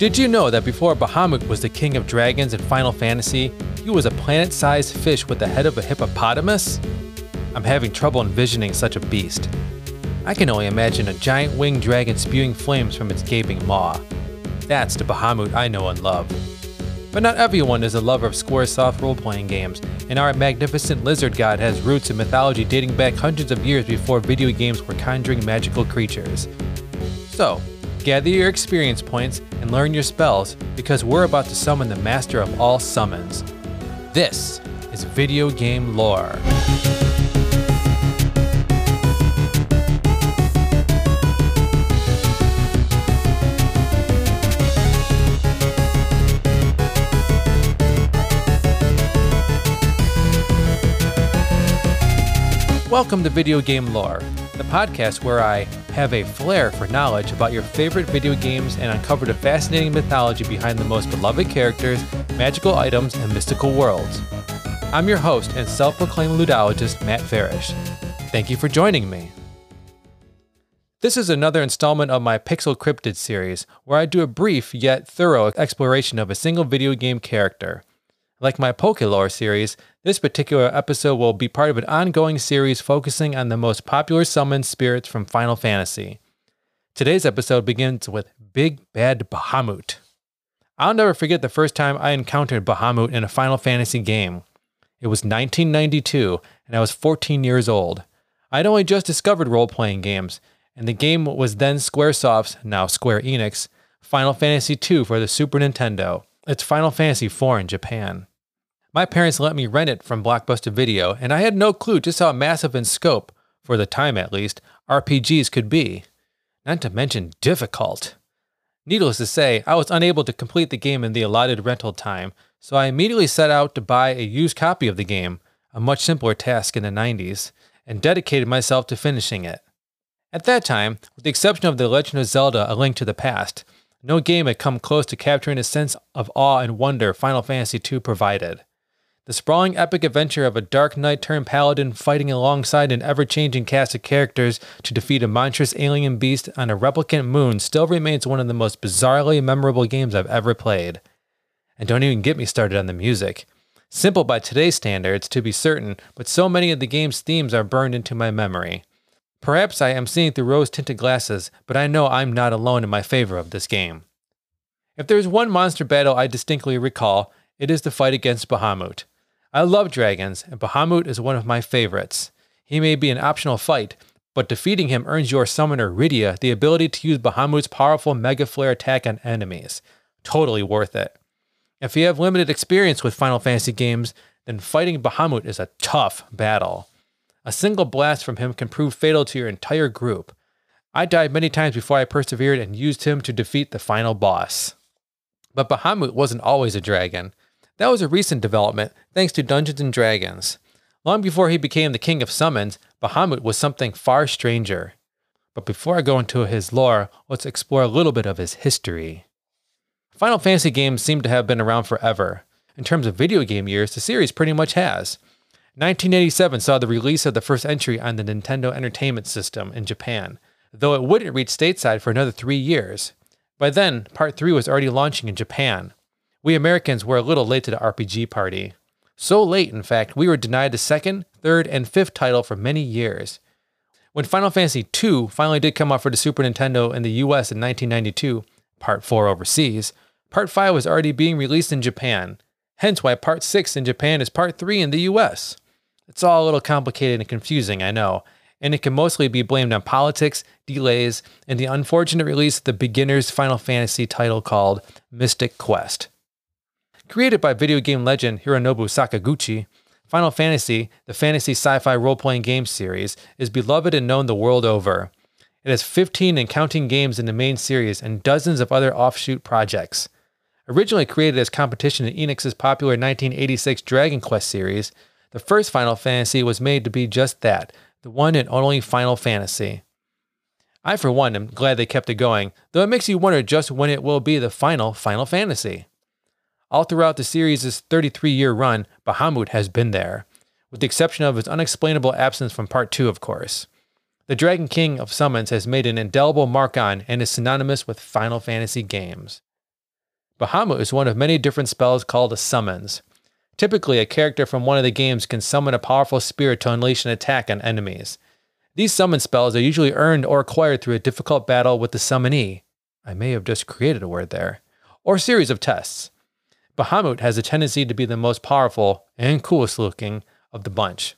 Did you know that before Bahamut was the king of dragons in Final Fantasy, he was a planet sized fish with the head of a hippopotamus? I'm having trouble envisioning such a beast. I can only imagine a giant winged dragon spewing flames from its gaping maw. That's the Bahamut I know and love. But not everyone is a lover of Squaresoft role playing games, and our magnificent lizard god has roots in mythology dating back hundreds of years before video games were conjuring magical creatures. So, gather your experience points and learn your spells because we're about to summon the master of all summons. This is video game lore. Welcome to Video Game Lore, the podcast where I have a flair for knowledge about your favorite video games and uncover the fascinating mythology behind the most beloved characters, magical items, and mystical worlds. I'm your host and self proclaimed ludologist, Matt Farish. Thank you for joining me. This is another installment of my Pixel Cryptid series, where I do a brief yet thorough exploration of a single video game character. Like my Pokélore series, this particular episode will be part of an ongoing series focusing on the most popular summoned spirits from Final Fantasy. Today's episode begins with Big Bad Bahamut. I'll never forget the first time I encountered Bahamut in a Final Fantasy game. It was 1992, and I was 14 years old. I'd only just discovered role playing games, and the game was then Squaresoft's, now Square Enix, Final Fantasy II for the Super Nintendo. It's Final Fantasy IV in Japan. My parents let me rent it from Blockbuster Video, and I had no clue just how massive in scope, for the time at least, RPGs could be. Not to mention difficult. Needless to say, I was unable to complete the game in the allotted rental time, so I immediately set out to buy a used copy of the game, a much simpler task in the 90s, and dedicated myself to finishing it. At that time, with the exception of The Legend of Zelda A Link to the Past, no game had come close to capturing the sense of awe and wonder Final Fantasy II provided. The sprawling epic adventure of a dark knight turned paladin fighting alongside an ever changing cast of characters to defeat a monstrous alien beast on a replicant moon still remains one of the most bizarrely memorable games I've ever played. And don't even get me started on the music. Simple by today's standards, to be certain, but so many of the game's themes are burned into my memory. Perhaps I am seeing through rose tinted glasses, but I know I'm not alone in my favor of this game. If there's one monster battle I distinctly recall, it is the fight against Bahamut. I love dragons, and Bahamut is one of my favorites. He may be an optional fight, but defeating him earns your summoner Rydia the ability to use Bahamut's powerful Mega Flare attack on enemies. Totally worth it. If you have limited experience with Final Fantasy games, then fighting Bahamut is a tough battle. A single blast from him can prove fatal to your entire group. I died many times before I persevered and used him to defeat the final boss. But Bahamut wasn't always a dragon. That was a recent development thanks to Dungeons and Dragons. Long before he became the king of summons, Bahamut was something far stranger. But before I go into his lore, let's explore a little bit of his history. Final Fantasy games seem to have been around forever. In terms of video game years, the series pretty much has. 1987 saw the release of the first entry on the Nintendo Entertainment System in Japan, though it wouldn't reach stateside for another three years. By then, Part 3 was already launching in Japan, we Americans were a little late to the RPG party. So late, in fact, we were denied the second, third, and fifth title for many years. When Final Fantasy II finally did come out for the Super Nintendo in the US in 1992, Part 4 overseas, Part 5 was already being released in Japan, hence why Part 6 in Japan is Part 3 in the US. It's all a little complicated and confusing, I know, and it can mostly be blamed on politics, delays, and the unfortunate release of the beginner's Final Fantasy title called Mystic Quest. Created by video game legend Hironobu Sakaguchi, Final Fantasy, the fantasy sci fi role playing game series, is beloved and known the world over. It has 15 and counting games in the main series and dozens of other offshoot projects. Originally created as competition in Enix's popular 1986 Dragon Quest series, the first Final Fantasy was made to be just that the one and only Final Fantasy. I, for one, am glad they kept it going, though it makes you wonder just when it will be the final Final Fantasy. All throughout the series' 33 year run, Bahamut has been there, with the exception of his unexplainable absence from Part 2, of course. The Dragon King of Summons has made an indelible mark on and is synonymous with Final Fantasy games. Bahamut is one of many different spells called a summons. Typically, a character from one of the games can summon a powerful spirit to unleash an attack on enemies. These summon spells are usually earned or acquired through a difficult battle with the summonee. I may have just created a word there. Or series of tests. Bahamut has a tendency to be the most powerful and coolest looking of the bunch.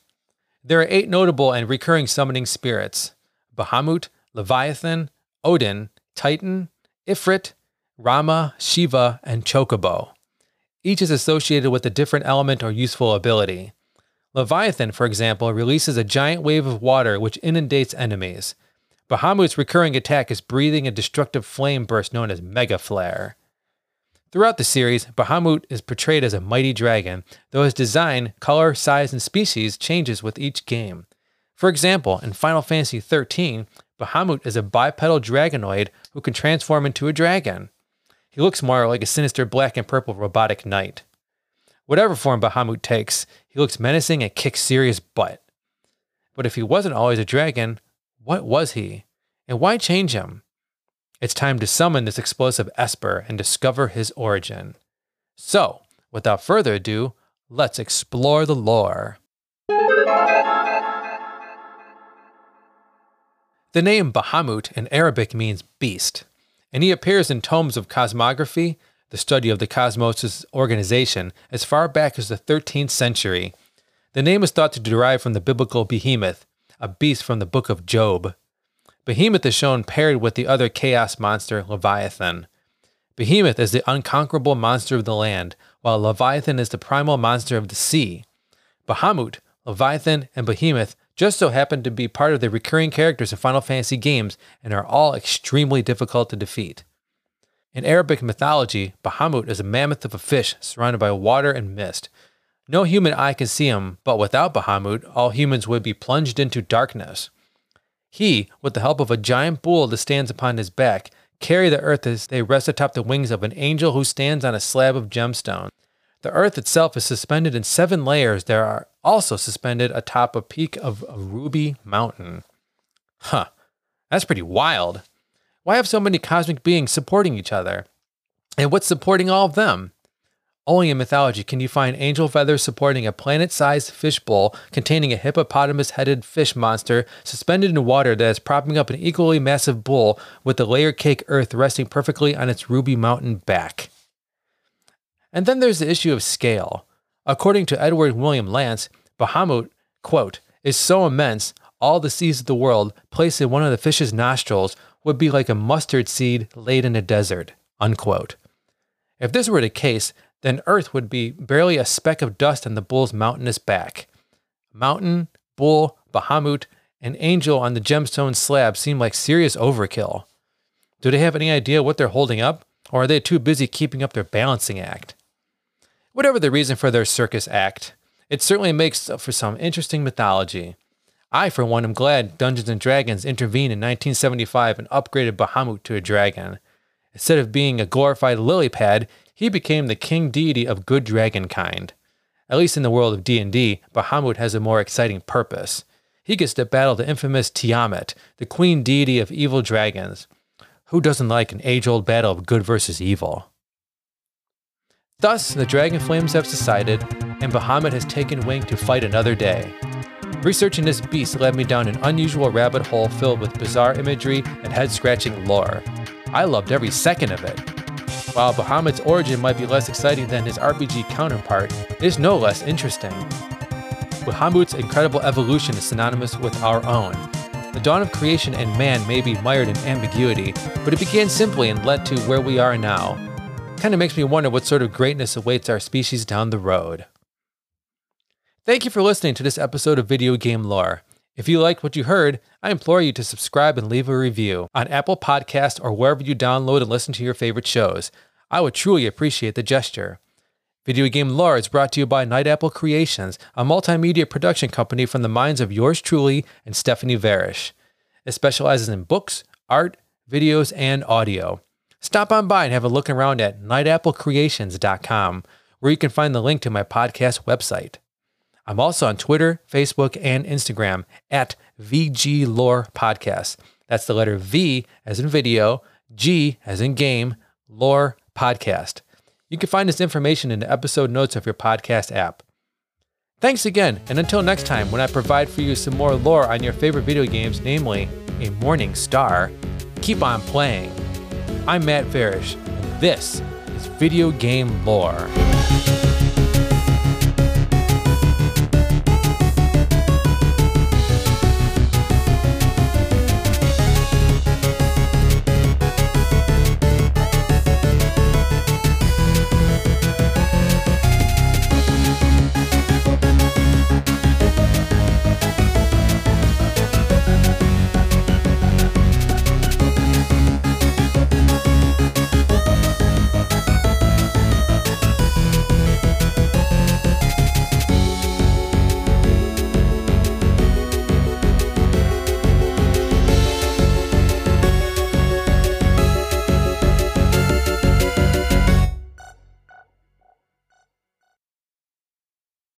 There are eight notable and recurring summoning spirits Bahamut, Leviathan, Odin, Titan, Ifrit, Ramuh, Shiva, and Chocobo. Each is associated with a different element or useful ability. Leviathan, for example, releases a giant wave of water which inundates enemies. Bahamut's recurring attack is breathing a destructive flame burst known as Mega Flare. Throughout the series, Bahamut is portrayed as a mighty dragon, though his design, color, size, and species changes with each game. For example, in Final Fantasy XIII, Bahamut is a bipedal dragonoid who can transform into a dragon. He looks more like a sinister black and purple robotic knight. Whatever form Bahamut takes, he looks menacing and kicks serious butt. But if he wasn't always a dragon, what was he? And why change him? It's time to summon this explosive Esper and discover his origin. So, without further ado, let's explore the lore. The name Bahamut in Arabic means beast and he appears in tomes of cosmography, the study of the cosmos' organization, as far back as the 13th century. The name is thought to derive from the biblical behemoth, a beast from the book of Job. Behemoth is shown paired with the other chaos monster, Leviathan. Behemoth is the unconquerable monster of the land, while Leviathan is the primal monster of the sea. Bahamut, Leviathan, and Behemoth just so happen to be part of the recurring characters in Final Fantasy games and are all extremely difficult to defeat. In Arabic mythology, Bahamut is a mammoth of a fish surrounded by water and mist. No human eye can see him, but without Bahamut, all humans would be plunged into darkness. He, with the help of a giant bull that stands upon his back, carry the earth as they rest atop the wings of an angel who stands on a slab of gemstone. The earth itself is suspended in seven layers that are also suspended atop a peak of a ruby mountain. Huh, that's pretty wild. Why have so many cosmic beings supporting each other? And what's supporting all of them? Only in mythology can you find angel feathers supporting a planet sized fishbowl containing a hippopotamus headed fish monster suspended in water that is propping up an equally massive bowl with the layer cake earth resting perfectly on its ruby mountain back. And then there's the issue of scale. According to Edward William Lance, Bahamut, quote, is so immense, all the seas of the world placed in one of the fish's nostrils would be like a mustard seed laid in a desert, unquote. If this were the case, then Earth would be barely a speck of dust on the bull's mountainous back. Mountain, bull, Bahamut, and angel on the gemstone slab seem like serious overkill. Do they have any idea what they're holding up, or are they too busy keeping up their balancing act? Whatever the reason for their circus act, it certainly makes for some interesting mythology. I, for one, am glad Dungeons and Dragons intervened in 1975 and upgraded Bahamut to a dragon. Instead of being a glorified lily pad, he became the king deity of good dragon kind. At least in the world of D&D, Bahamut has a more exciting purpose. He gets to battle the infamous Tiamat, the queen deity of evil dragons. Who doesn't like an age-old battle of good versus evil? Thus, the Dragon Flames have subsided, and Bahamut has taken wing to fight another day. Researching this beast led me down an unusual rabbit hole filled with bizarre imagery and head scratching lore. I loved every second of it. While Bahamut's origin might be less exciting than his RPG counterpart, it is no less interesting. Bahamut's incredible evolution is synonymous with our own. The dawn of creation and man may be mired in ambiguity, but it began simply and led to where we are now kind of makes me wonder what sort of greatness awaits our species down the road. Thank you for listening to this episode of Video Game Lore. If you liked what you heard, I implore you to subscribe and leave a review on Apple Podcast or wherever you download and listen to your favorite shows. I would truly appreciate the gesture. Video Game Lore is brought to you by Night Apple Creations, a multimedia production company from the minds of yours truly and Stephanie Farish. It specializes in books, art, videos, and audio. Stop on by and have a look around at nightapplecreations.com, where you can find the link to my podcast website. I'm also on Twitter, Facebook, and Instagram at VG Lore Podcast. That's the letter V as in video, G as in game, Lore Podcast. You can find this information in the episode notes of your podcast app. Thanks again, and until next time, when I provide for you some more lore on your favorite video games, namely a Morning Star, keep on playing. I'm Matt Farish, and this is Video Game Lore.